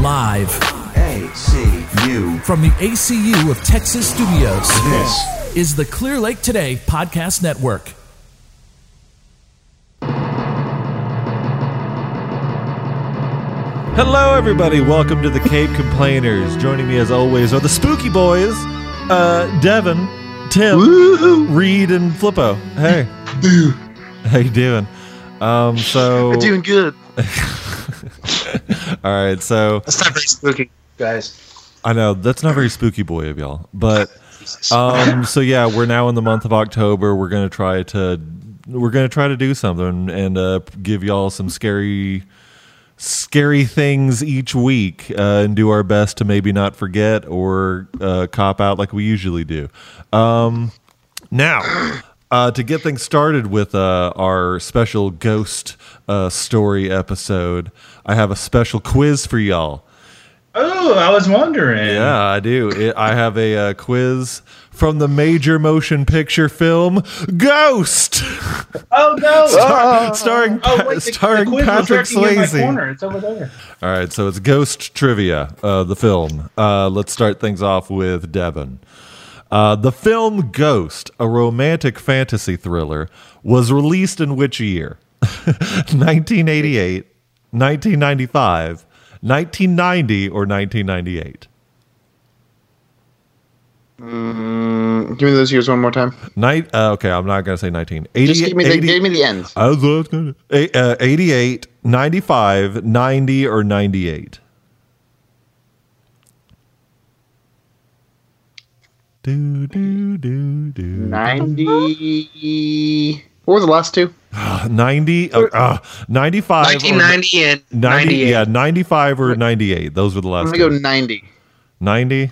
Live ACU. from the ACU of Texas Studios This is the Clear Lake Today Podcast Network. Hello, everybody. Welcome to the Cape Complainers. Joining me, as always, are the Spooky Boys, uh, Devin, Tim, Reed, and Flippo. Hey, how you doing? Um, so, Doing good. all right. So, That's not very spooky, guys. I know that's not very spooky boy of y'all, but um, so yeah, we're now in the month of October. We're gonna try to we're gonna try to do something and uh, give y'all some scary scary things each week uh, and do our best to maybe not forget or uh, cop out like we usually do. Um, now, uh, to get things started with uh, our special ghost uh, story episode, I have a special quiz for y'all. Oh, I was wondering. Yeah, I do. It, I have a uh, quiz from the major motion picture film Ghost, Oh no. starring oh wait, the, starring the Patrick was lurking in my Swayze. It's over there. All right, so it's Ghost trivia, uh, the film. Uh, let's start things off with Devon. Uh, the film Ghost, a romantic fantasy thriller, was released in which year? 1988, 1995, 1990, or 1998? Mm, give me those years one more time. Night. Uh, okay, I'm not gonna say 1980. Just give me the 80 give me the ends. I was, I was gonna, eh, uh, 88, 95, 90, or 98. Do do do do. Ninety. What were the last two? 90 uh, uh, 95 or 1990 and 90 yeah 95 or 98 those were the last I'm gonna go ninety. 90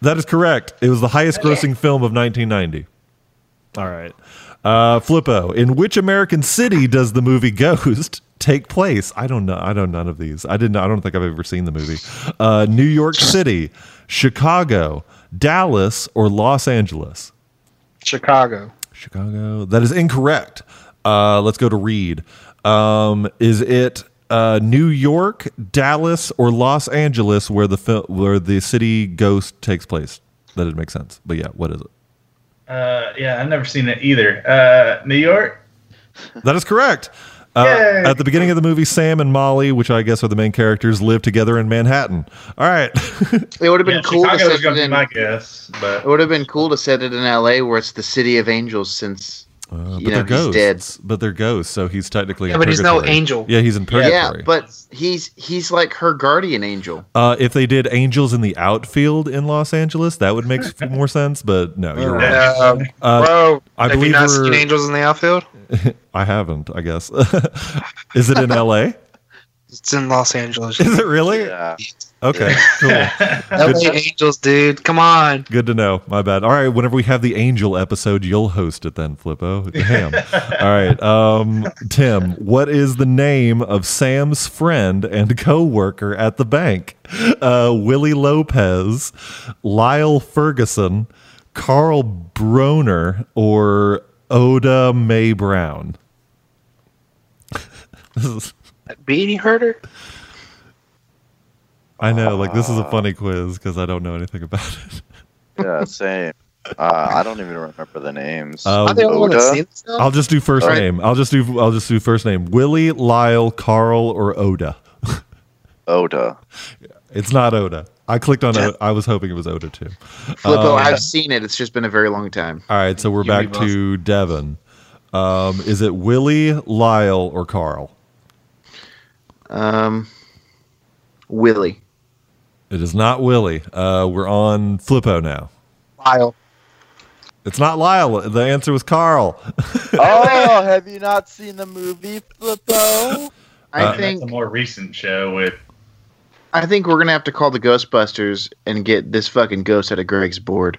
that is correct. It was the highest grossing film of 1990 all right. Uh flippo in which american city does the movie ghost take place? I don't know. I don't none of these. I didn't i don't think i've ever seen the movie. Uh new york city chicago dallas or los angeles Chicago. Chicago. That is incorrect. Uh, let's go to Reed. Um, is it uh, New York, Dallas, or Los Angeles where the fil- where the city ghost takes place? That would make sense. But yeah, what is it? Uh, yeah, I've never seen it either. Uh, New York. That is correct. Uh, at the beginning of the movie, Sam and Molly, which I guess are the main characters, live together in Manhattan. All right. It would have been Yeah, cool to Chicago was set it in. my guess, but It would have been cool to set it in L.A. where it's the city of angels, since Uh, but know they're ghosts. dead. But they're ghosts, so he's technically Yeah, in but he's no angel. Yeah, he's in purgatory. Yeah, but he's he's like her guardian angel. Uh, if they did Angels in the Outfield in Los Angeles, that would make more sense. But no, you're wrong. Uh, Uh, bro, I have believe you not we're- seen Angels in the Outfield? I haven't. I guess. Is it in L.A.? It's in Los Angeles. Is it really? Okay, cool. LA Angels, dude. Come on. Good to know. My bad. All right. Whenever we have the Angel episode, you'll host it then, Flippo. Damn. All right. Um, Tim, what is the name of Sam's friend and co-worker at the bank? Uh, Willie Lopez, Lyle Ferguson, Carl Bruner, or Oda Mae Brown? This Beanie Herder? I know, like this is a funny quiz because I don't know anything about it. Yeah, same. Uh, I don't even remember the names. Uh, Am the only Oda? One I'll just do first Alright. name. I'll just do I'll just do first name. Willie, Lyle, Carl, or Oda. Oda. It's not Oda. I clicked on Oda. I was hoping it was Oda too. Flippo, Um, I've seen it. It's just been a very long time. All right, so we're You back be to Devon. Um, is it Willie, Lyle, or Carl? Um, Willie. It is not Willie. Uh, we're on Flippo now. Lyle. It's not Lyle. The answer was Carl. oh, have you not seen the movie Flippo? I Uh, that's think a more recent show with. I think we're gonna have to call the Ghostbusters and get this fucking ghost out of Greg's board.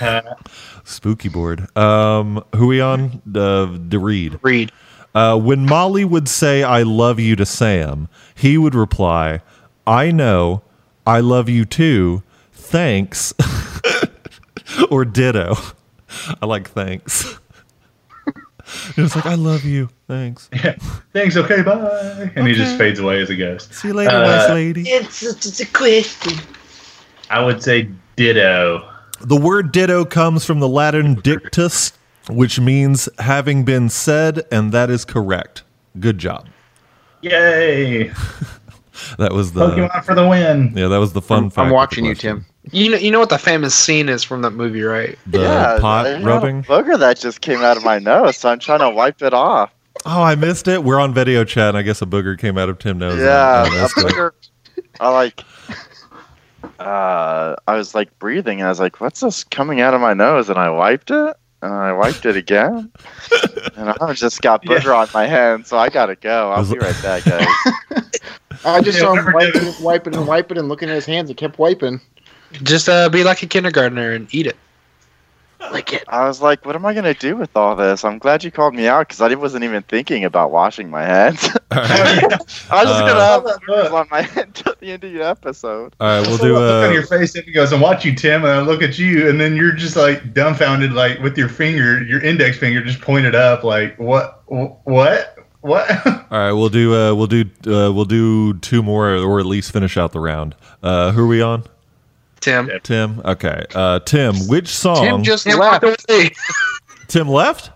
Uh, Spooky board. Um, who we on? Uh, DeReed. Reed. Uh, when Molly would say "I love you" to Sam, he would reply, "I know, I love you too. Thanks," or ditto. I like thanks. It's like I love you. Thanks. Yeah. Thanks. Okay. Bye. And he just fades away as a ghost. See you later, Uh, nice lady. It's, it's a question. I would say ditto. The word ditto comes from the Latin dictus, which means having been said, and that is correct. Good job. Yay! That was the Pokemon for the win. yeah. That was the fun I'm, fact. I'm watching you. Tim. You know, you know what the famous scene is from that movie, right? The yeah, pot I rubbing. Booger that just came out of my nose, so I'm trying to wipe it off. Oh, I missed it. We're on video chat, and I guess a booger came out of Tim Nose. and yeah, I a booger. I like. Uh, I was like breathing, and I was like, "What's this coming out of my nose?" And I wiped it, and I wiped it again, and I just got booger on my hand, so I gotta go. I'll be right back, guys. I just Yeah, saw him wiping, dude. wiping and wiping and looking at his hands. He kept wiping. Just uh, be like a kindergartner and eat it. Like it. I was like, "What am I gonna do with all this?" I'm glad you called me out because I wasn't even thinking about washing my hands. All right, I was just Uh, gonna have Look. boogers on my hand till the end of the episode. all right. We'll So do I look on your face and he goes, "I watch you, Tim," and I look at you, and then you're just like dumbfounded, like with your finger, your index finger, just pointed up, like what, what, what? All right, we'll do. Uh, we'll do. Uh, we'll do two more, or at least finish out the round. Uh, who are we on? Tim. Tim. Okay. Uh, Tim. Which song? Tim just Tim left. away. Tim left.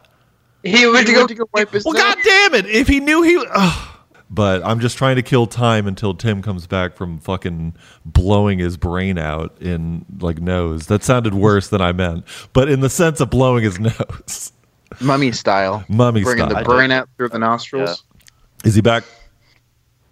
He went to go. went to go wipe his Well, nose. god damn it! If he knew he. ugh. But I'm just trying to kill time until Tim comes back from fucking blowing his brain out in like nose. That sounded worse than I meant, but in the sense of blowing his nose. Mummy style. Mummy Bringing style. Bringing the brain out through the nostrils. Is he back?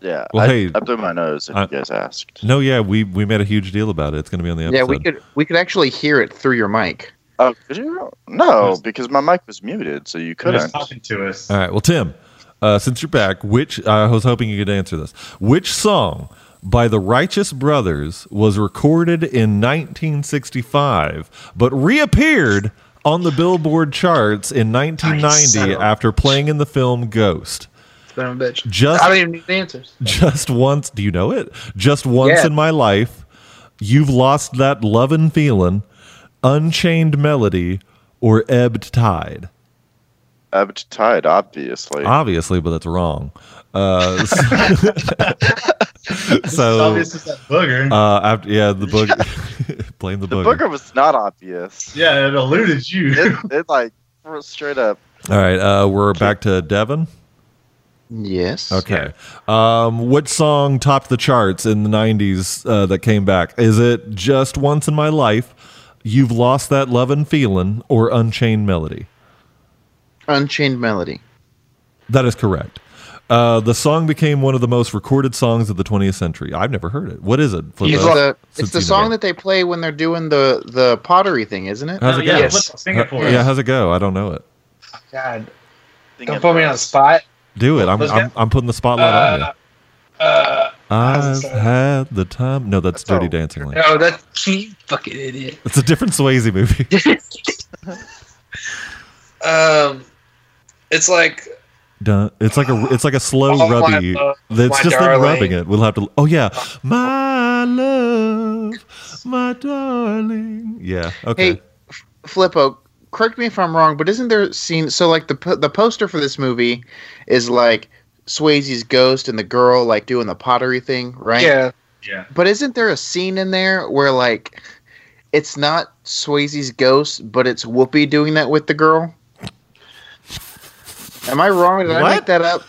Yeah. Well, I, hey, I blew my nose if I- you guys asked. No, yeah, we we made a huge deal about it. It's going to be on the episode. Yeah, we could we could actually hear it through your mic. Oh, could you? No, because my mic was muted, so you couldn't. talking to us. All right. Well, Tim, uh, since you're back, which I was hoping you could answer this. Which song by the Righteous Brothers was recorded in 1965 but reappeared on the Billboard charts in 1990 after playing in the film Ghost? Son of a bitch. Just I don't even need the answers. just once. Do you know it? Just once Yeah. in my life, you've lost that lovin' feeling, unchained melody, or ebbed tide. Ebbed tide, obviously. Obviously, but that's wrong. Uh, It's so, obvious it's that booger. uh, after, yeah, the booger. blame the, booger. the booger. booger was not obvious. yeah, it eluded you. It, it like straight up. All right, uh, we're back to Devon. Yes. Okay. Um, what song topped the charts in the 90s uh, that came back? Is it Just Once in My Life, You've Lost That Lovin' Feelin', or Unchained Melody? Unchained Melody. That is correct. Uh, the song became one of the most recorded songs of the 20th century. I've never heard it. What is it? Flip It's it the, it's the song that they play when they're doing the, the pottery thing, isn't it? How's Oh, it yeah, go? Yes. flip- sing it for us. yeah, how's it go? I don't know it. God. Don't put me on the spot. Do it. I'm, I'm. I'm putting the spotlight on you. Uh, uh, I've had the time. No, that's Dirty Dancing. Lane. No, that's you fucking idiot. It's a different Swayze movie. Um, it's like Dun- It's like a it's like a slow Oh, my rubby. love, It's my just them rubbing it. We'll have to. Oh yeah, my love, my darling. Yeah. Okay. Hey, F- Flippo, correct me if I'm wrong, but isn't there a scene? So, like the the poster for this movie is like Swayze's ghost and the girl like doing the pottery thing, right? yeah, yeah. But isn't there a scene in there where like it's not Swayze's ghost, but it's Whoopi doing that with the girl? Am I wrong? Did I What? make that up?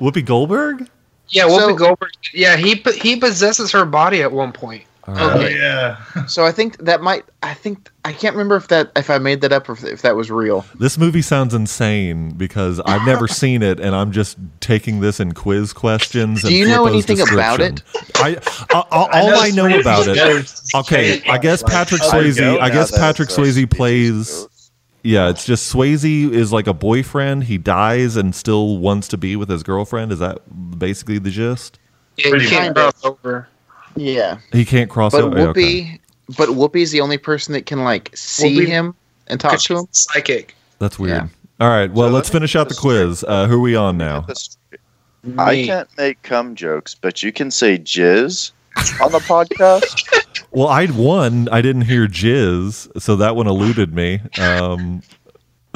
Whoopi Goldberg. yeah. Whoopi So- Goldberg. Yeah, he he possesses her body at one point. All Oh yeah. So I think that might. I think I can't remember if that if I made that up or if, if that was real. This movie sounds insane because I've never seen it, and I'm just taking this in quiz questions. Do and you know anything about it? I, I, all all I know Swayze about it. Okay, I guess Patrick Swayze. go. I guess Patrick it's, uh, Swayze plays. Yeah, it's just Swayze is like a boyfriend. He dies and still wants to be with his girlfriend. Is that basically the gist? Yeah, Pretty you can't over. Yeah, He can't cross but over. Whoopi, okay. but Whoopi's the only person that can like see Whoopi- him and talk to him. psychic. That's weird. Yeah. All right. Well, So let's finish out the this quiz. Uh, who are we on now? Get. I can't make cum jokes, but you can say jizz on the podcast. Well, I one. I didn't hear jizz, so that one eluded me. Um,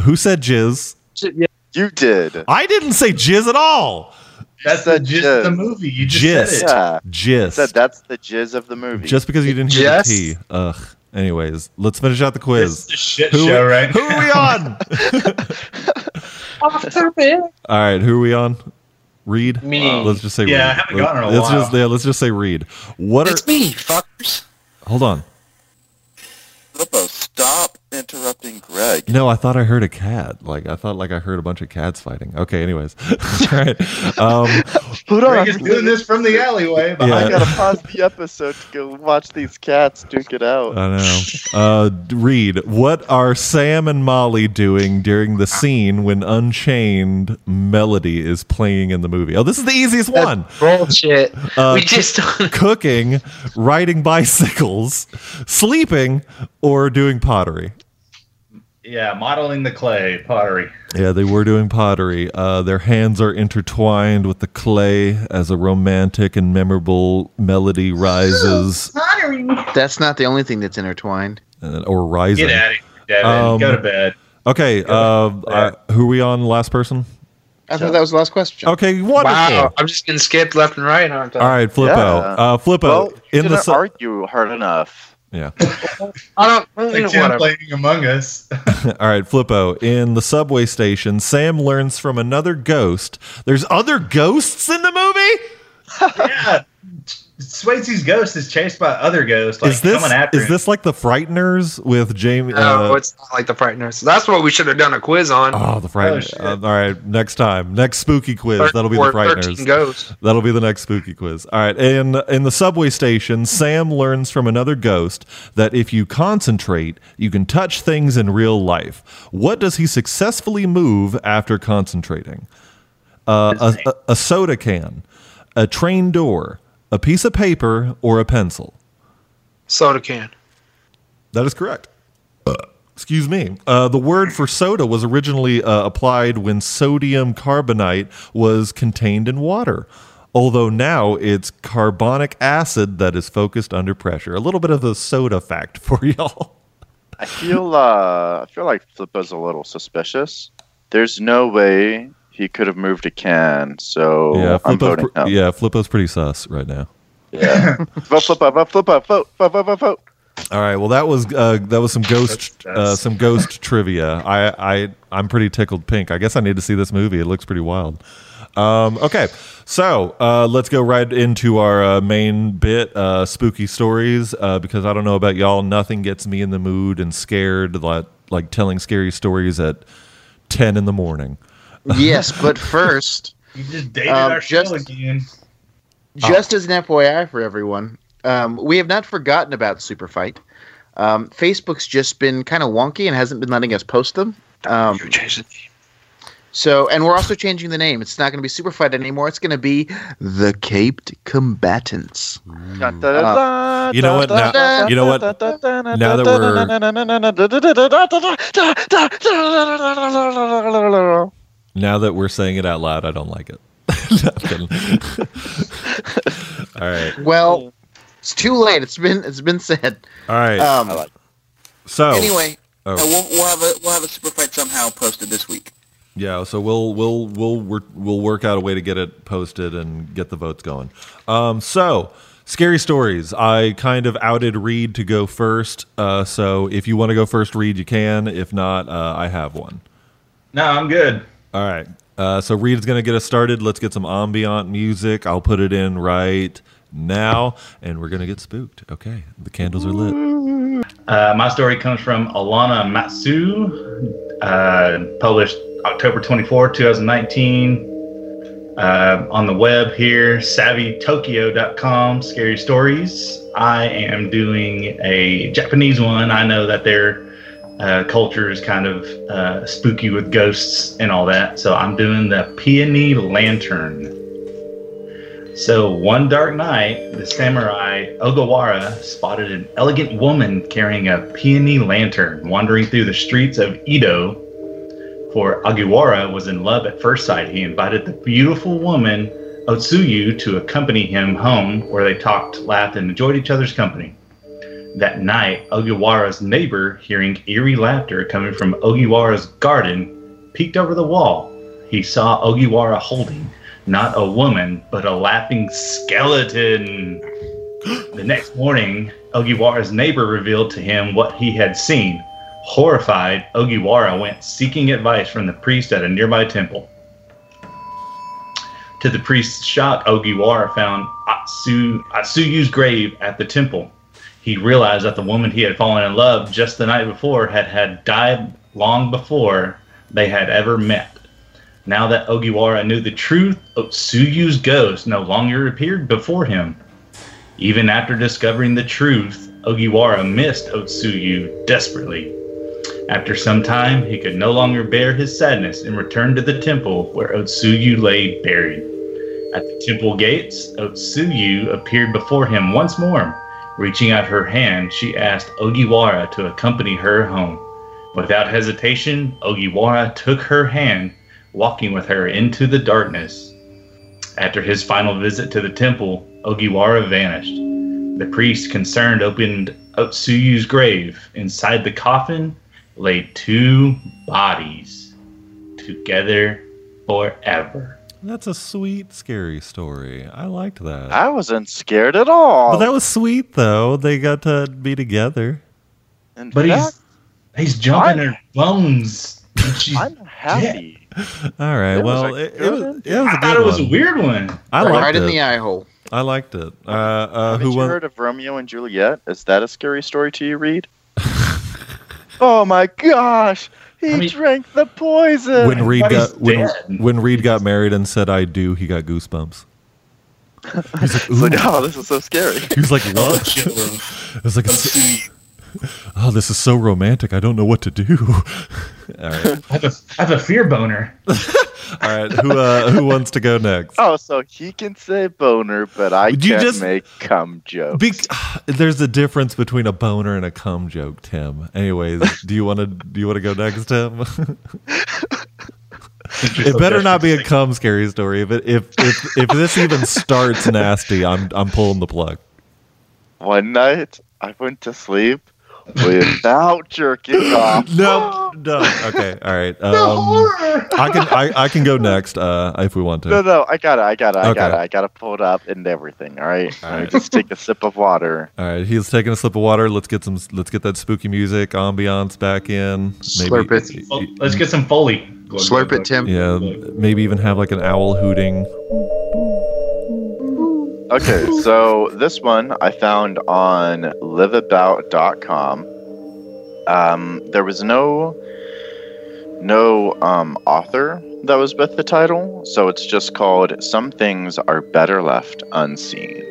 who said jizz? Yeah, You did. I didn't say jizz at all. That's said the gist of the movie. You just Gist. said it. Yeah. Jizz. Said that's the jizz of the movie. Just because you didn't hear Yes. the T. Ugh. Anyways, let's finish out the It's quiz. a shit Who, show, right? who are we on? All right, who are we on? Reed. Me. Let's just say Yeah, Reed. I haven't gotten her in a let's while. just yeah, let's just say Reed. What are? It's me, fuckers. Hold on. Flippo, Greg. No, I thought I heard a cat. Like I thought, like I heard a bunch of cats fighting. Okay, anyways, all right. Um, Hold Greg is doing this from the alleyway. But Yeah. I gotta pause the episode to go watch these cats duke it out. I know. Uh, Reed, what are Sam and Molly doing during the scene when Unchained Melody is playing in the movie? Oh, this is the easiest one. Bullshit. Uh, we just Cooking, riding bicycles, sleeping, or doing pottery. Yeah, modeling the clay pottery. Yeah, they were doing pottery. Uh, their hands are intertwined with the clay as a romantic and memorable melody rises pottery. That's not the only thing that's intertwined. uh, or rising. Get at it, Devin. Um, Go to bed. Okay, uh, uh, who are we on? Last person. I thought that was the last question. Okay, wonderful. wow. I'm just getting skipped left and right, aren't I? All right, Flippo. Yeah. Uh, Flippo well, in didn't su- argue hard enough. Yeah. I don't. Like Tim whatever. playing Among Us. All right, Flippo in the subway station. Sam learns from another ghost. There's other ghosts in the movie. yeah. Swayze's ghost is chased by other ghosts, like is this coming after is him. this like the Frighteners with Jamie? No, uh, it's not like the Frighteners. That's what we should have done a quiz on. Oh, the Frighteners. shit. Uh, all right, next time, next spooky quiz. Thir- That'll be the Frighteners. Ghosts. That'll be the next spooky quiz. All right, in in the subway station, Sam learns from another ghost that if you concentrate, you can touch things in real life. What does he successfully move after concentrating? Uh, a, a, a soda can, a train door, a piece of paper, or a pencil. Soda can. That is correct. Excuse me. Uh, the word for soda was originally uh, applied when sodium carbonate was contained in water, although now it's carbonic acid that is focused under pressure. A little bit of a soda fact for y'all. I feel uh, I feel like Flippo's a little suspicious. There's no way he could have moved a can, so yeah, I'm voting pr- no. yeah, Flippo's pretty sus right now. Yeah. vote, Flippo, vote, Flippo, vote, vote, vote, vote, vote. All right. Well, that was uh, that was some ghost That's- that's- uh, some ghost trivia. I I I'm pretty tickled pink. I guess I need to see this movie. It looks pretty wild. Um, okay, so uh, let's go right into our uh, main bit, uh, spooky stories. Uh, because I don't know about y'all, nothing gets me in the mood and scared like like telling scary stories at ten in the morning. Yes, but first, You just dated Um, our show again. just as an FYI for everyone, um, we have not forgotten about Super Fight. Um, Facebook's just been kind of wonky and hasn't been letting us post them. Um, You changed the name. so, and we're also changing the name. It's not going to be Super Fight anymore. It's going to be the Caped Combatants. You know what? Now, you know what? Now that we're Now that we're saying it out loud, I don't like it. No, I'm kidding. All right. Well, it's too late. It's been it's been said. All right. Um, like so Anyway, Oh. uh, we'll, we'll have a we'll have a super fight somehow posted this week. Yeah, so we'll we'll we'll we'll, we'll work out a way to get it posted and get the votes going. Um, so scary stories. I kind of outed Reed to go first. Uh, so if you want to go first, Reed, you can. If not, uh, I have one. No, I'm good. All right. Uh, so Reed is going to get us started. Let's get some ambient music. I'll put it in right now, and we're going to get spooked. Okay, the candles are lit. Uh, my story comes from Alana Matsu, uh, published October 24, 2019. Uh, on the web here, savvytokyo.com, scary stories. I am doing a Japanese one. I know that their uh, culture is kind of uh, spooky with ghosts and all that. So I'm doing the Peony Lantern. So one dark night, the samurai Ogiwara spotted an elegant woman carrying a peony lantern wandering through the streets of Edo. For Ogiwara was in love at first sight. He invited the beautiful woman Otsuyu to accompany him home, where they talked, laughed, and enjoyed each other's company. That night, Ogiwara's neighbor, hearing eerie laughter coming from Ogiwara's garden, peeked over the wall. he saw Ogiwara holding not a woman, but a laughing skeleton. the next morning, Ogiwara's neighbor revealed to him what he had seen. Horrified, Ogiwara went seeking advice from the priest at a nearby temple. To the priest's shock, Ogiwara found Atsu, Atsuyu's grave at the temple. He realized that the woman he had fallen in love just the night before had, had died long before they had ever met. Now that Ogiwara knew the truth, Otsuyu's ghost no longer appeared before him. Even after discovering the truth, Ogiwara missed Otsuyu desperately. After some time, he could no longer bear his sadness and returned to the temple where Otsuyu lay buried. At the temple gates, Otsuyu appeared before him once more. Reaching out her hand, she asked Ogiwara to accompany her home. Without hesitation, Ogiwara took her hand, walking with her into the darkness. After his final visit to the temple, Ogiwara vanished. The priest, concerned, opened Otsuyu's grave. Inside the coffin lay two bodies, together forever. That's a sweet, scary story. I liked that. I wasn't scared at all. But that was sweet, though. They got to be together. In But fact, he's he's jumping I'm- her bones. and she's- I'm happy. All right. It was well, a it, it good was, one. it was a I good thought it was a weird one. I right, liked in it. the eye hole. I liked it. Uh, uh, Haven't you won? heard of Romeo and Juliet? Is that a scary story to you, Reed? oh my gosh! He I mean- drank the poison. when Reed got when, when Reed got married and said "I do," he got goosebumps. He's like, It's like, oh, this is so scary. He was like, Oh, "What?" It was like, "Oh, this is so romantic. I don't know what to do." All right, I have a, I have a fear boner. all right. Who uh, who wants to go next? Oh, so he can say boner, but I You can't just- make cum jokes. Bec- there's a difference between a boner and a cum joke, Tim. Anyways, do you want to do you want to go next, Tim? it better not be a cum scary story. If it, if if if this even starts nasty, I'm I'm pulling the plug. One night, I went to sleep without jerking off. No, no. Okay, all right. Um, I can I, I can go next uh, if we want to. no, no, I got it. I got it. I got it. I got to pull it up and everything. All right. All Let me right. just take a sip of water. All right, he's taking a sip of water. Let's get some. Let's get that spooky music ambiance back in. Slurp it. Let's get some Foley. Glug, Slurp glug, it, Tim. Yeah, maybe even have like an owl hooting. Okay, so this one I found on liveabout.com. Um, there was no no um, author that was with the title, so it's just called "Some Things Are Better Left Unseen."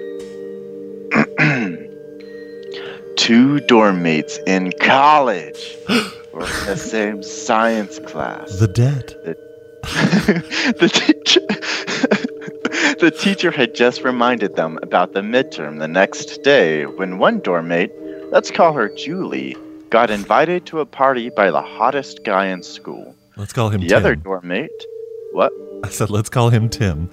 Two dorm mates in college were in the same science class The dead. the teacher the teacher had just reminded them about the midterm the next day when one dorm mate let's call her julie got invited to a party by the hottest guy in school Let's call him the Tim. other dorm mate what I said, let's call him Tim.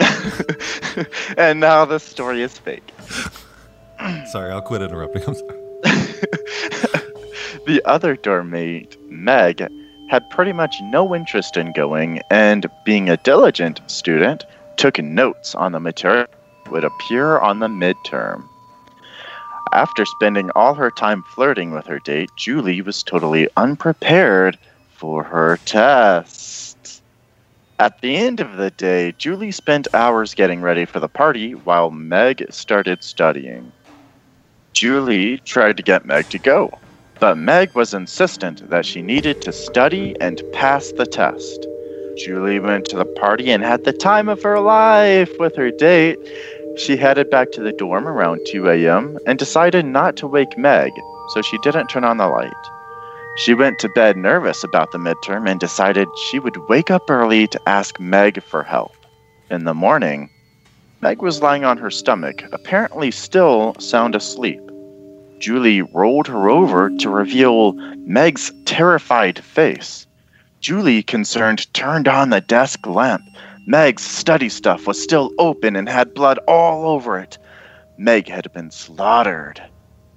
and now the story is fake Sorry, I'll quit interrupting. I'm sorry. the other dorm mate meg had pretty much no interest in going and being a diligent student took notes on the material would appear on the midterm after spending all her time flirting with her date julie was totally unprepared for her test. at the end of the day julie spent hours getting ready for the party while meg started studying julie tried to get meg to go but Meg was insistent that she needed to study and pass the test. Julie went to the party and had the time of her life with her date. She headed back to the dorm around 2 a.m. and decided not to wake Meg, so she didn't turn on the light. She went to bed nervous about the midterm and decided she would wake up early to ask Meg for help. In the morning, Meg was lying on her stomach, apparently still sound asleep. Julie rolled her over to reveal Meg's terrified face. Julie, concerned, turned on the desk lamp. Meg's study stuff was still open and had blood all over it. Meg had been slaughtered.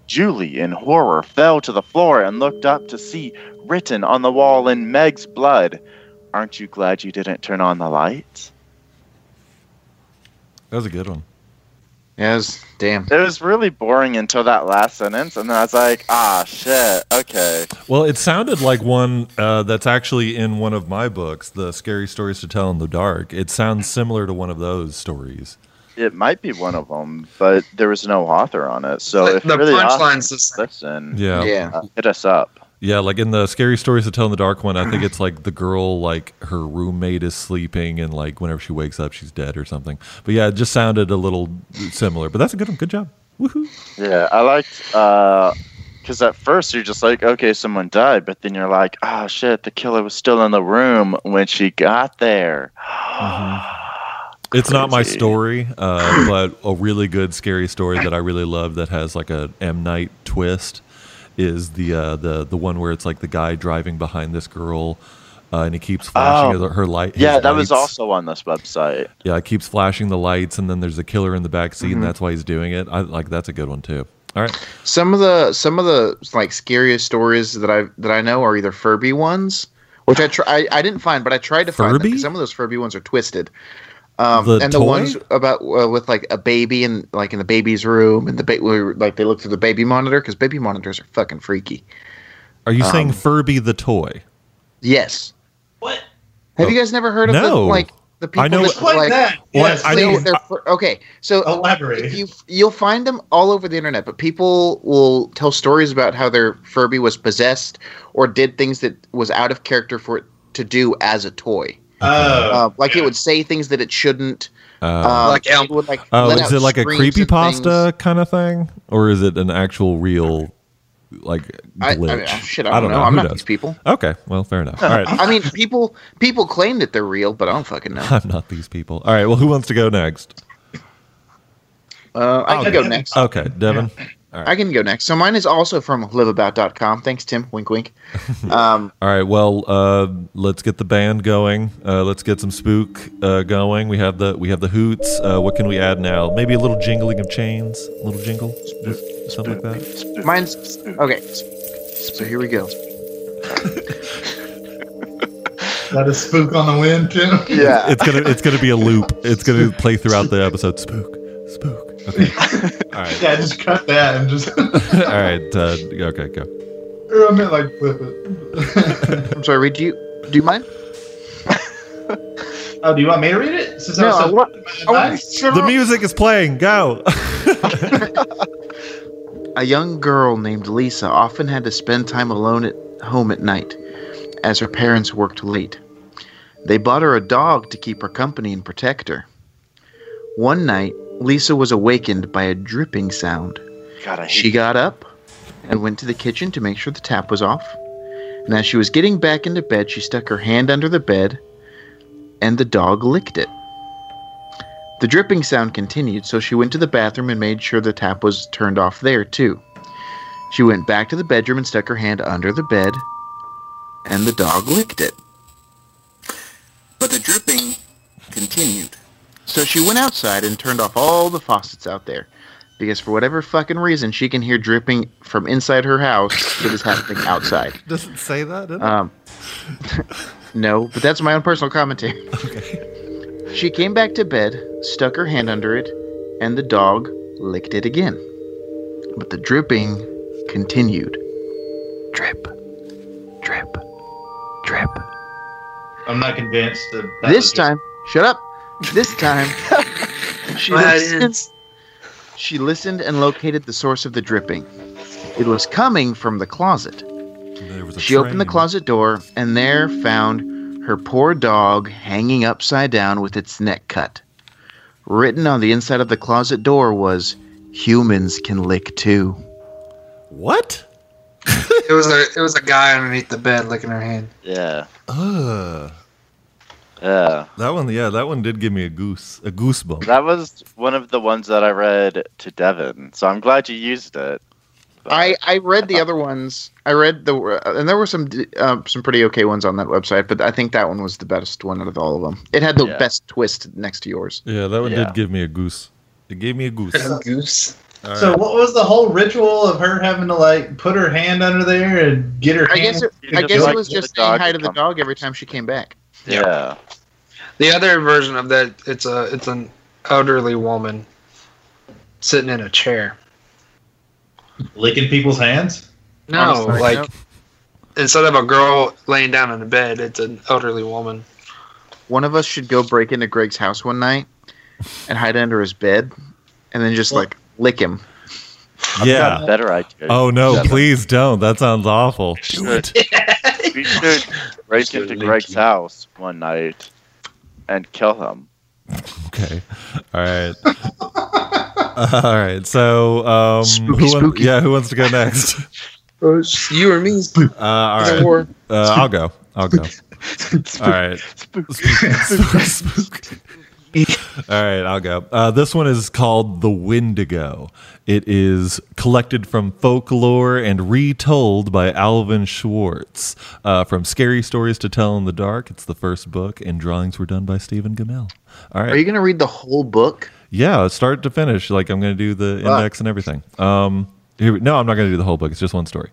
Julie, in horror, fell to the floor and looked up to see written on the wall in Meg's blood Aren't you glad you didn't turn on the lights? That was a good one. Yes, damn. It was really boring until that last sentence, and then I was like, ah, shit, okay. Well, it sounded like one uh, that's actually in one of my books, the Scary Stories to Tell in the Dark. It sounds similar to one of those stories. It might be one of them, but there was no author on it. So The- if the you're really punchline's awesome, the same. listen, Yeah. Yeah. uh, hit us up. Yeah, like in the Scary Stories to Tell in the Dark one, I think it's like the girl, like her roommate is sleeping, and like whenever she wakes up, she's dead or something. But yeah, it just sounded a little similar. But that's a good one. Good job. Woohoo. Yeah, I liked because at first you're just like, okay, someone died, but then you're like, oh shit, the killer was still in the room when she got there. It's not my story, uh, but a really good scary story that I really love that has like a M Night twist is the uh, the the one where it's like the guy driving behind this girl. Uh, and he keeps flashing Oh. her, her light. Yeah, that was also on this website. Yeah, it keeps flashing the lights, and then there's a killer in the back seat, Mm-hmm. and that's why he's doing it. I like that's a good one too. All right, Some of the some of the like scariest stories that I that I know are either Furby ones, which I try I, I didn't find, but I tried to find them some of those Furby ones are twisted. Um, The and the toy? ones about uh, with like a baby and like in the baby's room and the ba- where, like they look through the baby monitor because baby monitors are fucking freaky. are you Um, saying Furby the toy? Yes. What? Have you guys never heard of the like the people I know- that Explain like that. What? Yes, I they- know- they're fur- okay, so Elaborate. if you you'll find them all over the internet, but people will tell stories about how their Furby was possessed or did things that was out of character for it to do as a toy. Oh, Uh, like it would say things that it shouldn't. Uh, Um, Like it would, like, oh, let is it like a creepy and pasta kind of thing, or is it an actual real like things. I, I, glitch? shit, I don't, know. I'm Who not knows? these people. Okay, well, fair enough. All right, I mean, people people claim that they're real, but I don't fucking know. I'm not these people. All right, well, who wants to go next? Uh, I can go next. Okay, Devin. I can go next. So mine is also from liveabout.com. Thanks, Tim. Wink, wink. Um, All right, well, uh, let's get the band going. Uh, let's get some spook uh, going. We have the we have the hoots. Uh, what can we add now? Maybe a little jingling of chains, a little jingle, Just something like that. mine's okay. So here we go. that is spook on the wind Tim. Yeah. It's gonna it's gonna be a loop. It's gonna play throughout the episode. Spook, spook. Okay. All right. yeah, just cut that and just. All right. Uh, okay, go. or I meant like flip it. I'm sorry. Read do you do you mind? oh, do you want me to read it? Since No, I I was so want- my I advice? The music is playing. Go. A young girl named Lisa often had to spend time alone at home at night, as her parents worked late. They bought her a dog to keep her company and protect her. One night, Lisa was awakened by a dripping sound. God, I hate She got up and went to the kitchen to make sure the tap was off. And as she was getting back into bed, she stuck her hand under the bed and the dog licked it. The dripping sound continued, so she went to the bathroom and made sure the tap was turned off there, too. She went back to the bedroom and stuck her hand under the bed, and the dog licked it. But the dripping continued. So she went outside and turned off all the faucets out there. Because for whatever fucking reason, she can hear dripping from inside her house that is happening outside. Doesn't say that. Did Um, no, but that's my own personal commentary. Okay. She came back to bed, stuck her hand under it, and the dog licked it again. But the dripping continued. Drip, drip, drip. I'm not convinced. That that this was just- time, shut up. This time, she listened, she listened and located the source of the dripping. It was coming from the closet. There was a She opened the closet door and there found her poor dog hanging upside down with its neck cut. Written on the inside of the closet door was, Humans can lick too. What? It was a it was a guy underneath the bed licking her hand. Yeah. Ugh. Yeah. That one, yeah, that one did give me a goose, a goosebump. That was one of the ones that I read to Devin, so I'm glad you used it. But- I, I read the other ones. I read the and there were some uh, some pretty okay ones on that website, but I think that one was the best one out of all of them. It had the Yeah. best twist next to yours. Yeah, that one Yeah. did give me a goose. It gave me a goose. Goose. All So what was the whole ritual of her having to like put her hand under there and get her I hand? guess it, I guess it was just saying hi to to the dog every time she came back. Yeah. The other version of that, it's a it's an elderly woman sitting in a chair. Licking people's hands. No, Honestly, like nope. instead of a girl laying down in a bed, it's an elderly woman. One of us should go break into Greg's house one night and hide under his bed, and then just like lick him. Got Yeah. better idea. Oh no, please don't. That sounds awful. Do it. We should break Should into link Greg's you. house one night and kill him. Okay. All right. All right. So, um, Spooky, who wants, yeah, who wants to go next? You or me? Uh, all Either right. or. Uh, I'll go. I'll go. All right. Spook, spook, spook. All right, I'll go. Uh, this one is called The Wendigo. It is collected from folklore and retold by Alvin Schwartz. Uh, from Scary Stories to Tell in the Dark, it's the first book, and drawings were done by Stephen Gammell. All right. Are you going to read the whole book? Yeah, start to finish. Like I'm going to do the index and everything. Um, here, no, I'm not going to do the whole book. It's just one story.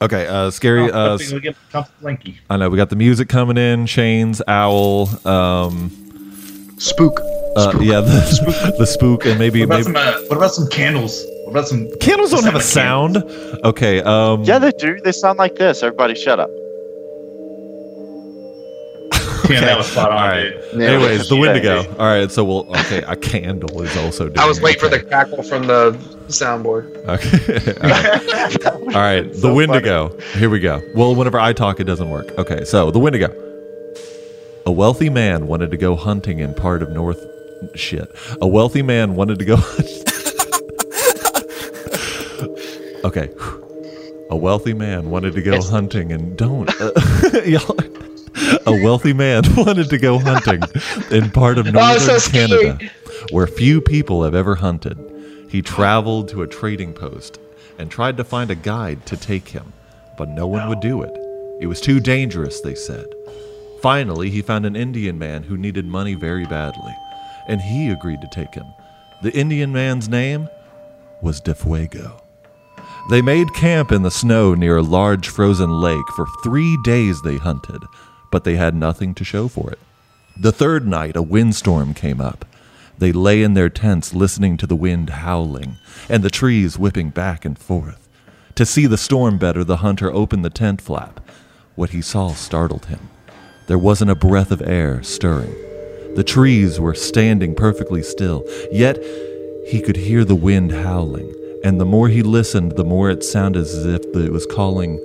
Okay, uh, scary. Oh, Uh, good thing we get Comfort Linky. I know we got the music coming in. Chains, owl. Um, Spook. uh, yeah, the, the spook, and maybe What about maybe some? Uh, what about some candles? What about some? candles don't have a sound sound. Okay. Um, Yeah, they do. They sound like this. Everybody, shut up. Yeah, that was spot on, All right. dude. Yeah. Anyways, the Yeah. Wendigo. All right. So we'll. Okay, a candle is also. Doing I was waiting for the cackle from the soundboard. Okay. All right. All right, the Wendigo. Here we go. Well, whenever I talk, it doesn't work. Okay, so the Wendigo. A wealthy man wanted to go hunting in part of North. Shit. A wealthy man wanted to go. okay. A wealthy man wanted to go hunting and don't. Uh, y'all. A wealthy man wanted to go hunting in part of northern so. Canada, where few people have ever hunted. He traveled to a trading post and tried to find a guide to take him, but no one would do it. It was too dangerous, they said. Finally, he found an Indian man who needed money very badly, and he agreed to take him. The Indian man's name was Defuego. They made camp in the snow near a large frozen lake. For three days they hunted, but they had nothing to show for it. The third night, a windstorm came up. They lay in their tents listening to the wind howling and the trees whipping back and forth. To see the storm better, the hunter opened the tent flap. What he saw startled him. There wasn't a breath of air stirring. The trees were standing perfectly still, yet he could hear the wind howling, and the more he listened, the more it sounded as if it was calling,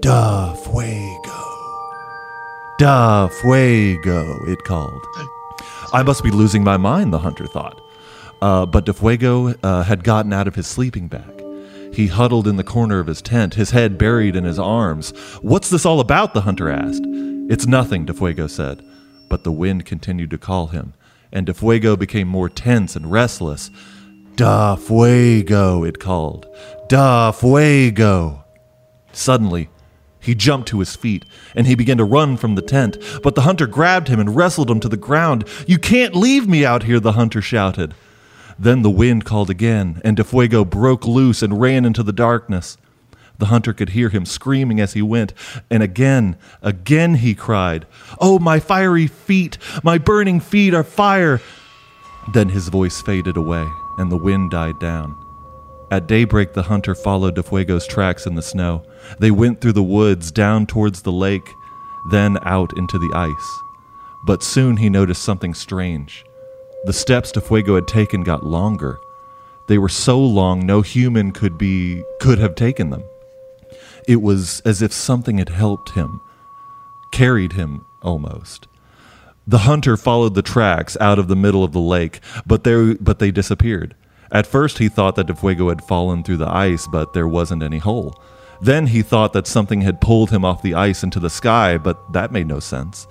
Da Fuego. Da Fuego, it called. I must be losing my mind, the hunter thought. Uh, but De Fuego uh, had gotten out of his sleeping bag. He huddled in the corner of his tent, his head buried in his arms. What's this all about? the hunter asked. It's nothing, De Fuego said. But the wind continued to call him, and De Fuego became more tense and restless. Da Fuego, it called. Da Fuego. Suddenly, he jumped to his feet and he began to run from the tent, but the hunter grabbed him and wrestled him to the ground. You can't leave me out here, the hunter shouted. Then the wind called again, and DeFuego broke loose and ran into the darkness. The hunter could hear him screaming as he went, and again, again he cried, Oh, my fiery feet! My burning feet are fire! Then his voice faded away, and the wind died down. At daybreak, the hunter followed DeFuego's tracks in the snow. They went through the woods, down towards the lake, then out into the ice. But soon he noticed something strange. The steps DeFuego had taken got longer. They were so long no human could be could have taken them. It was as if something had helped him, carried him almost. The hunter followed the tracks out of the middle of the lake, but they but they disappeared. At first he thought that DeFuego had fallen through the ice, but there wasn't any hole. Then he thought that something had pulled him off the ice into the sky, but that made no sense.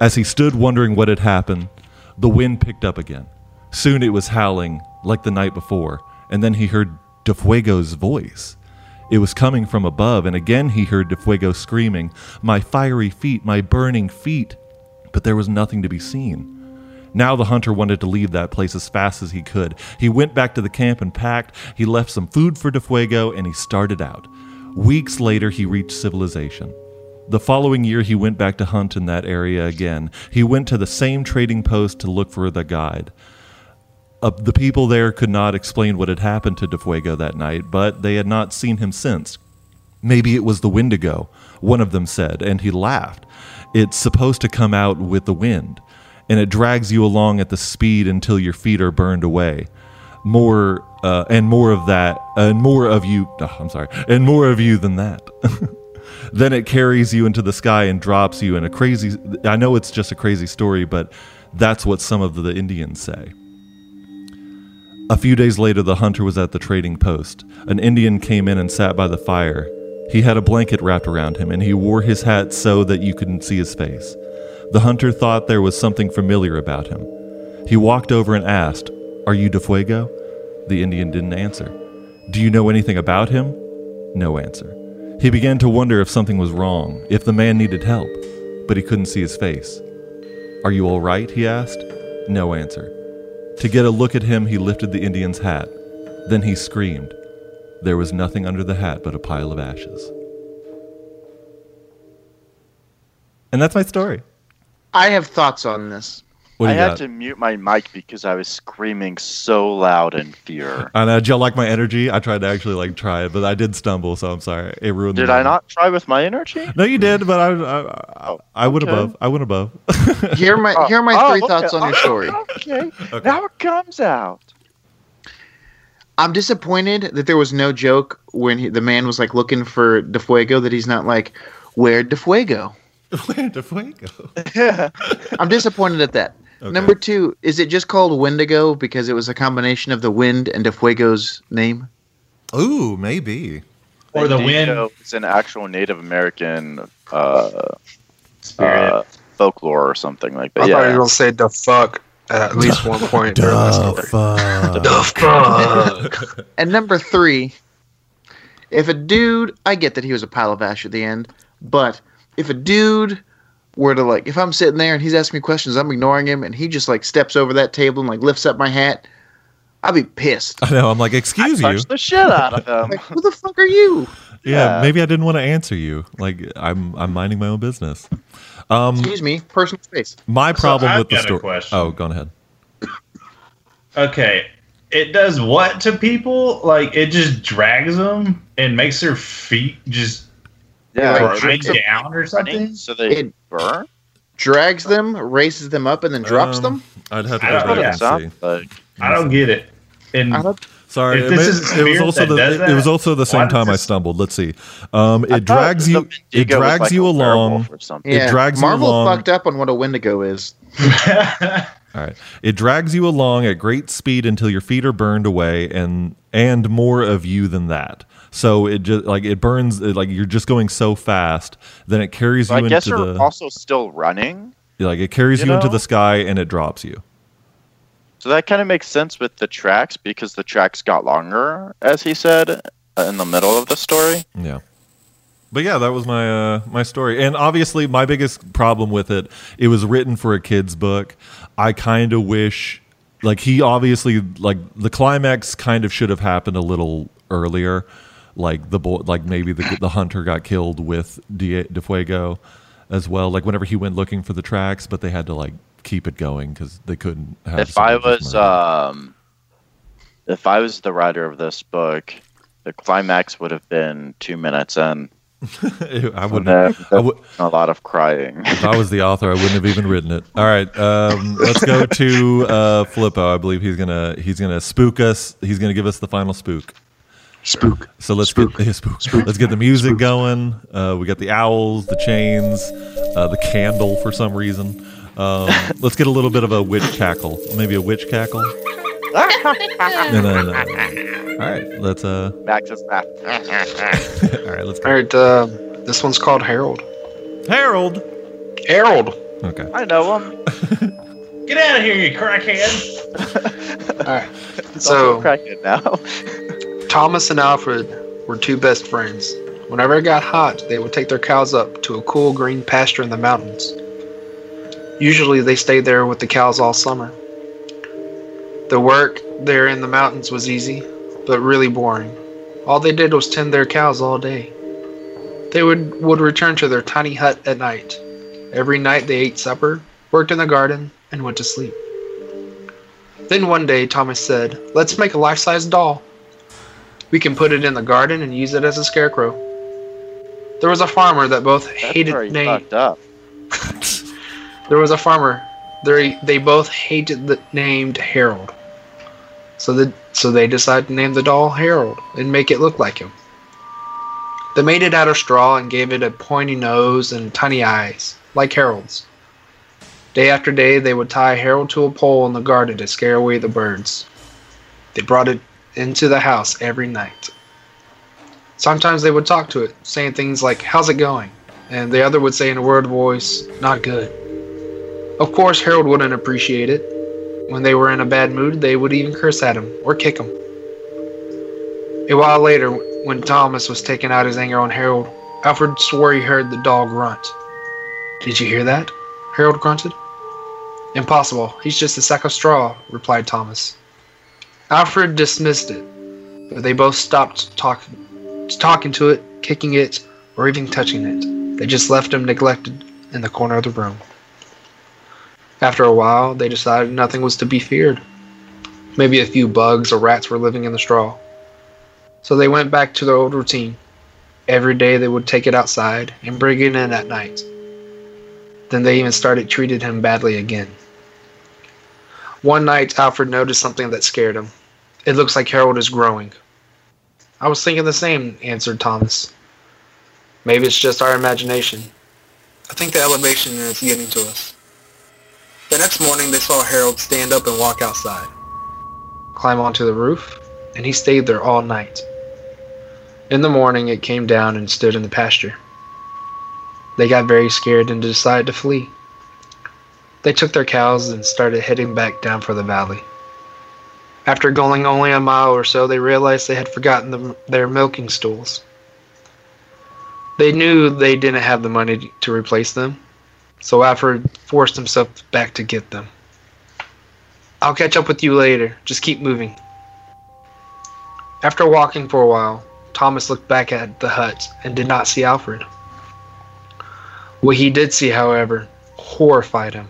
As he stood wondering what had happened, the wind picked up again. Soon it was howling like the night before, and then he heard DeFuego's voice. It was coming from above, and again he heard DeFuego screaming, My fiery feet, my burning feet! But there was nothing to be seen. Now the hunter wanted to leave that place as fast as he could. He went back to the camp and packed. He left some food for DeFuego, and he started out. Weeks later, he reached civilization. The following year, he went back to hunt in that area again. He went to the same trading post to look for the guide. Uh, the people there could not explain what had happened to DeFuego that night, but they had not seen him since. Maybe it was the Wendigo, one of them said, and he laughed. It's supposed to come out with the wind, and it drags you along at the speed until your feet are burned away. More uh, and more of that, and more of you. oh, I'm sorry, and more of you than that. then it carries you into the sky and drops you in a crazy. I know it's just a crazy story, but that's what some of the Indians say. A few days later, the hunter was at the trading post. An Indian came in and sat by the fire. He had a blanket wrapped around him, and he wore his hat so that you couldn't see his face. The hunter thought there was something familiar about him. He walked over and asked, Are you DeFuego? The Indian didn't answer. Do you know anything about him? No answer. He began to wonder if something was wrong, if the man needed help, but he couldn't see his face. Are you all right? he asked. No answer. To get a look at him, he lifted the Indian's hat. Then he screamed. There was nothing under the hat but a pile of ashes. And that's my story. I have thoughts on this. What do I you had got? to mute my mic because I was screaming so loud in fear. I know. Did y'all like my energy? I tried to actually like try it, but I did stumble, so I'm sorry. It ruined. the Did I moment. not try with my energy? No, you did, but I I, I, Oh, I went okay. above. I went above. Here are my here are my Oh, three okay. thoughts on your oh, story. Okay. Okay. Now it comes out. I'm disappointed that there was no joke when he, the man was like looking for DeFuego that he's not like, where DeFuego? Where the fuego? Yeah. I'm disappointed at that. Okay. Number two, is it just called Wendigo because it was a combination of the wind and DeFuego's name? Ooh, maybe. Or the wind It's an actual Native American uh, spirit. uh, folklore or something like that. I thought you were gonna say the fuck at least one point. during this story. fuck. The fuck. And number three, if a dude, I get that he was a pile of ash at the end, but if a dude were to like, if I'm sitting there and he's asking me questions, I'm ignoring him, and he just like steps over that table and like lifts up my hat, I'd be pissed. I know. I'm like, excuse you. The shit out of him. Like, who the fuck are you? Yeah, Yeah. maybe I didn't want to answer you. Like, I'm I'm minding my own business. Um, Excuse me, personal space. my problem I've with the got a story. question. Oh, go ahead. Okay. It does what to people? Like it just drags them and makes their feet just Yeah, like, it drag makes them down or something. so they It- burn. Drags them, raises them up, and then drops Um, them. I'd have to go don't back know. and see. like I don't get it. And I don't- Sorry, If it, this is it was also the does it was also the same does time I stumbled. Let's see. Um, it drags you. It drags like you along. werewolf or something. Yeah, drags you Marvel along. fucked up on what a Wendigo is. All right. It drags you along at great speed until your feet are burned away, and and more of you than that. So it just like it burns. It, like you're just going so fast, then it carries you I guess into you're the also still running. like it carries you, you into the sky and it drops you. So that kind of makes sense with the tracks because the tracks got longer, as he said uh, in the middle of the story. Yeah. But yeah, that was my uh, my story, and obviously my biggest problem with it, it was written for a kids book. I kind of wish, like he obviously like the climax kind of should have happened a little earlier, like the boy, like maybe the the hunter got killed with De, DeFuego as well. Like whenever he went looking for the tracks, but they had to like keep it going because they couldn't. Have If I was, um, if I was the writer of this book, the climax would have been two minutes in. I wouldn't. I would. a lot of crying. If I was the author, I wouldn't have even written it. All right, um, let's go to uh, Flippo. I believe he's gonna he's gonna spook us. He's gonna give us the final spook. Spook. So let's Spook. get yeah, spook. Let's get the music going. Uh, we got the owls, the chains, uh, the candle for some reason. Um, let's get a little bit of a witch cackle, maybe a witch cackle. And then, uh, all right, let's uh, Max is laugh. all right, let's All go. right, uh, this one's called Harold. Harold. Harold. Okay. I know him. Get out of here, you crackhead! All right. So So cracking now. Thomas and Alfred were two best friends. Whenever it got hot, they would take their cows up to a cool green pasture in the mountains. Usually, they stayed there with the cows all summer. The work there in the mountains was easy, but really boring. All they did was tend their cows all day. They would, would return to their tiny hut at night. Every night they ate supper, worked in the garden, and went to sleep. Then one day Thomas said, Let's make a life size doll. We can put it in the garden and use it as a scarecrow. There was a farmer that both That's hated where he fucked up. There was a farmer. They they both hated the named Harold. So the so they decided to name the doll Harold and make it look like him. They made it out of straw and gave it a pointy nose and tiny eyes, like Harold's. Day after day, they would tie Harold to a pole in the garden to scare away the birds. They brought it into the house every night. Sometimes they would talk to it, saying things like, How's it going? And the other would say in a word voice, Not good. Of course, Harold wouldn't appreciate it. When they were in a bad mood, they would even curse at him or kick him. A while later, when Thomas was taking out his anger on Harold, Alfred swore he heard the dog grunt. Did you hear that? Harold grunted. Impossible. He's just a sack of straw, replied Thomas. Alfred dismissed it, but they both stopped talking, talking to it, kicking it, or even touching it. They just left him neglected in the corner of the room. After a while, they decided nothing was to be feared. Maybe a few bugs or rats were living in the straw. So they went back to their old routine. Every day they would take it outside and bring it in at night. Then they even started treating him badly again. One night, Alfred noticed something that scared him. It looks like Harold is growing. I was thinking the same, answered Thomas. Maybe it's just our imagination. I think the elevation is getting to us. The next morning, they saw Harold stand up and walk outside, climb onto the roof, and he stayed there all night. In the morning, it came down and stood in the pasture. They got very scared and decided to flee. They took their cows and started heading back down for the valley. After going only a mile or so, they realized they had forgotten the, their milking stools. They knew they didn't have the money to replace them, so Alfred forced himself back to get them. I'll catch up with you later. Just keep moving. After walking for a while, Thomas looked back at the hut and did not see Alfred. What he did see, however, horrified him.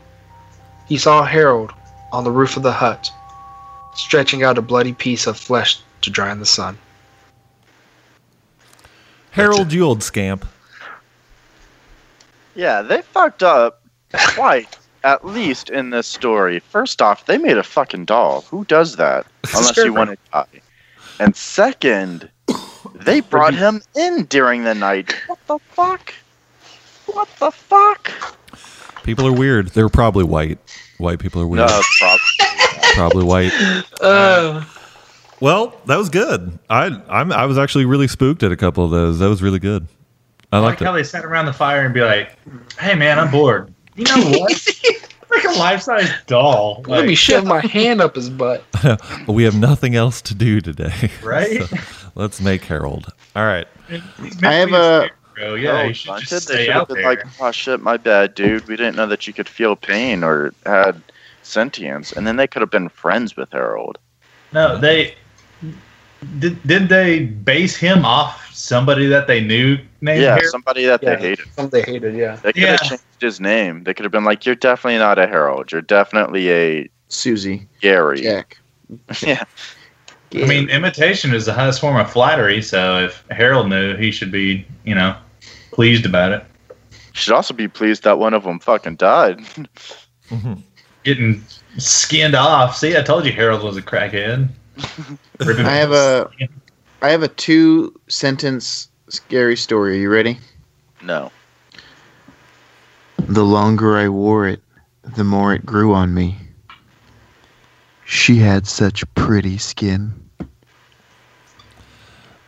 He saw Harold on the roof of the hut, stretching out a bloody piece of flesh to dry in the sun. Harold, you old scamp. Yeah, they fucked up twice, at least in this story. First off, they made a fucking doll. Who does that? Unless you want to die. And second, they brought him in during the night. What the fuck? What the fuck? People are weird. They're probably white. White people are weird. No, probably. Probably white. Uh, Well, that was good. I I'm I was actually really spooked at a couple of those. That was really good. I I like liked how it. they sat around the fire and be like, "Hey, man, I'm bored. You know what? like a life-size doll, let me shove my hand up his butt. we have nothing else to do today. right? So, let's make Harold. All right. I have a- scarecrow. yeah. Oh, he should just They stay out there. like, oh shit, my bad, dude. We didn't know that you could feel pain or had sentience. And then they could have been friends with Harold. No, they did. Did they base him off somebody that they knew named yeah, Harold? somebody that Yeah. they hated. Some they hated, yeah. They could Yeah. have changed his name. They could have been like, you're definitely not a Harold. You're definitely a Susie, Gary. Jack. Yeah. I mean, imitation is the highest form of flattery. So if Harold knew, he should be, you know, pleased about it. Should also be pleased that one of them fucking died. Getting skinned off. See, I told you Harold was a crackhead. I have a, I have a two sentence scary story. Are you ready? no. The longer I wore it, the more it grew on me. She had such pretty skin.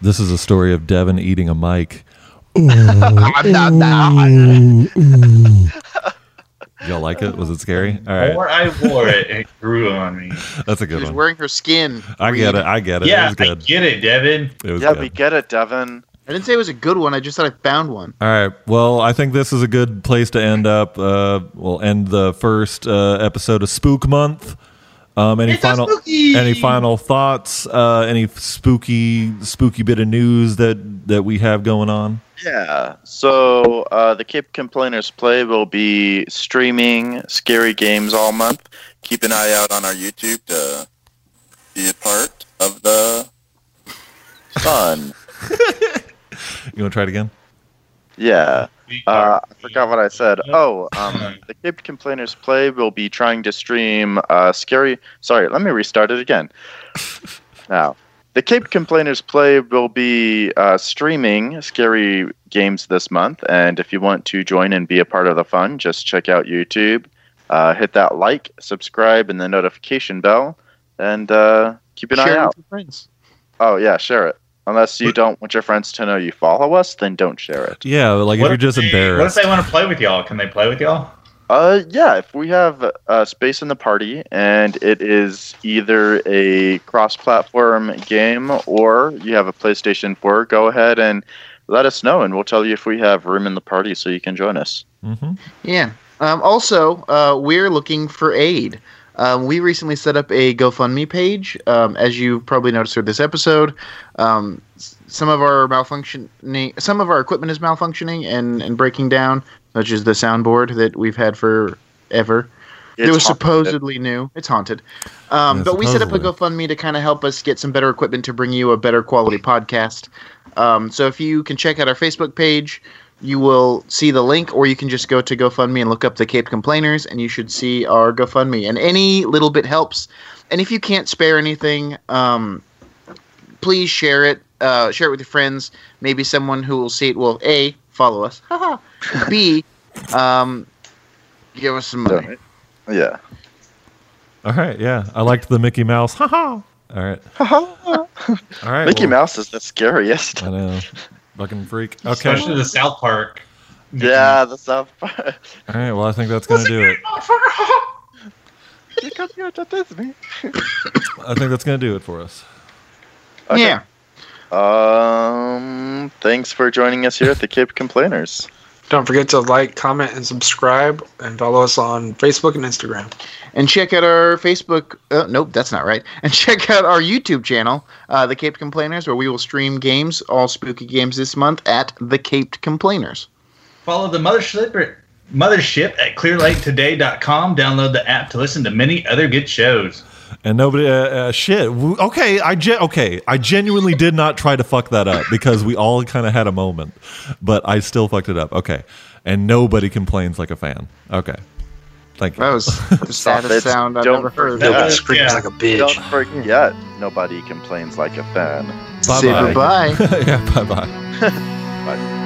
This is a story of Devin eating a mic. Y'all like it? Was it scary? All right. The right. more I wore it, it grew on me. That's a She good was one. wearing her skin. I get it. I get it. it yeah, was I get it, Devin. It was Yeah, good. we get it, Devin. I didn't say it was a good one. I just thought I found one. All right. Well, I think this is a good place to end up. Uh, we'll end the first uh, episode of Spook Month. Um, any It's final spooky! any final thoughts? Uh, any spooky spooky bit of news that that we have going on? Yeah. So uh, the Caped Complainers Play will be streaming scary games all month. Keep an eye out on our YouTube to be a part of the fun. You want to try it again? Yeah. We Uh, I forgot what I said. Oh, um, the Caped Complainers Play will be trying to stream uh, scary. Sorry, let me restart it again. now, the Caped Complainers Play will be uh, streaming scary games this month, and if you want to join and be a part of the fun, just check out YouTube. Uh, hit that like, subscribe, and the notification bell, and uh, keep an Share eye it out. with your friends. Oh yeah, share it. Unless you don't want your friends to know you follow us, then don't share it. Yeah, like if you're just they- What if embarrassed. they want to play with y'all? Can they play with y'all? Uh, yeah. If we have uh, space in the party and it is either a cross-platform game or you have a PlayStation 4, go ahead and let us know, and we'll tell you if we have room in the party so you can join us. hmm Yeah. Um, also, uh, we're looking for aid. Um, we recently set up a GoFundMe page. Um, as you probably noticed through this episode, um, some of our malfunctioning, some of our equipment is malfunctioning and, and breaking down, such as the soundboard that we've had forever. it was haunted. supposedly new. It's haunted. Um, Yeah, but we set up a. GoFundMe to kind of help us get some better equipment to bring you a better quality podcast. Um, so if you can check out our Facebook page, you will see the link, or you can just go to GoFundMe and look up the Caped Complainers, and you should see our GoFundMe. And any little bit helps. And if you can't spare anything, um, please share it. Uh, share it with your friends. Maybe someone who will see it will a follow us. Haha. B, um, give us some money. Yeah. All right, yeah, I liked the Mickey Mouse. Ha ha. All right, all right. Mickey well, Mouse is the scariest. I know, fucking freak. Okay, Especially the South Park. Yeah, the South Park. all right. Well, I think that's gonna do it. You come here to Disney. I think that's gonna do it for us. Okay. Yeah. Um, thanks for joining us here at the Caped Complainers. Don't forget to like, comment, and subscribe, and follow us on Facebook and Instagram. and check out our Facebook. Uh, nope, that's not right. And check out our YouTube channel, uh, The Caped Complainers, where we will stream games, all spooky games this month at The Caped Complainers. Follow the mothership mothership at clearlatetoday.com. Download the app to listen to many other good shows. And nobody, uh, uh, shit. Okay, I gen- okay, I genuinely did not try to fuck that up because we all kind of had a moment, but I still fucked it up. Okay, and nobody complains like a fan. Okay, thank you. That was the saddest sound I've don't ever heard. forget- Nobody Uh, screams yeah. like a bitch. Don't forget, nobody complains like a fan. Say Bye-bye. bye. yeah, bye bye. Bye.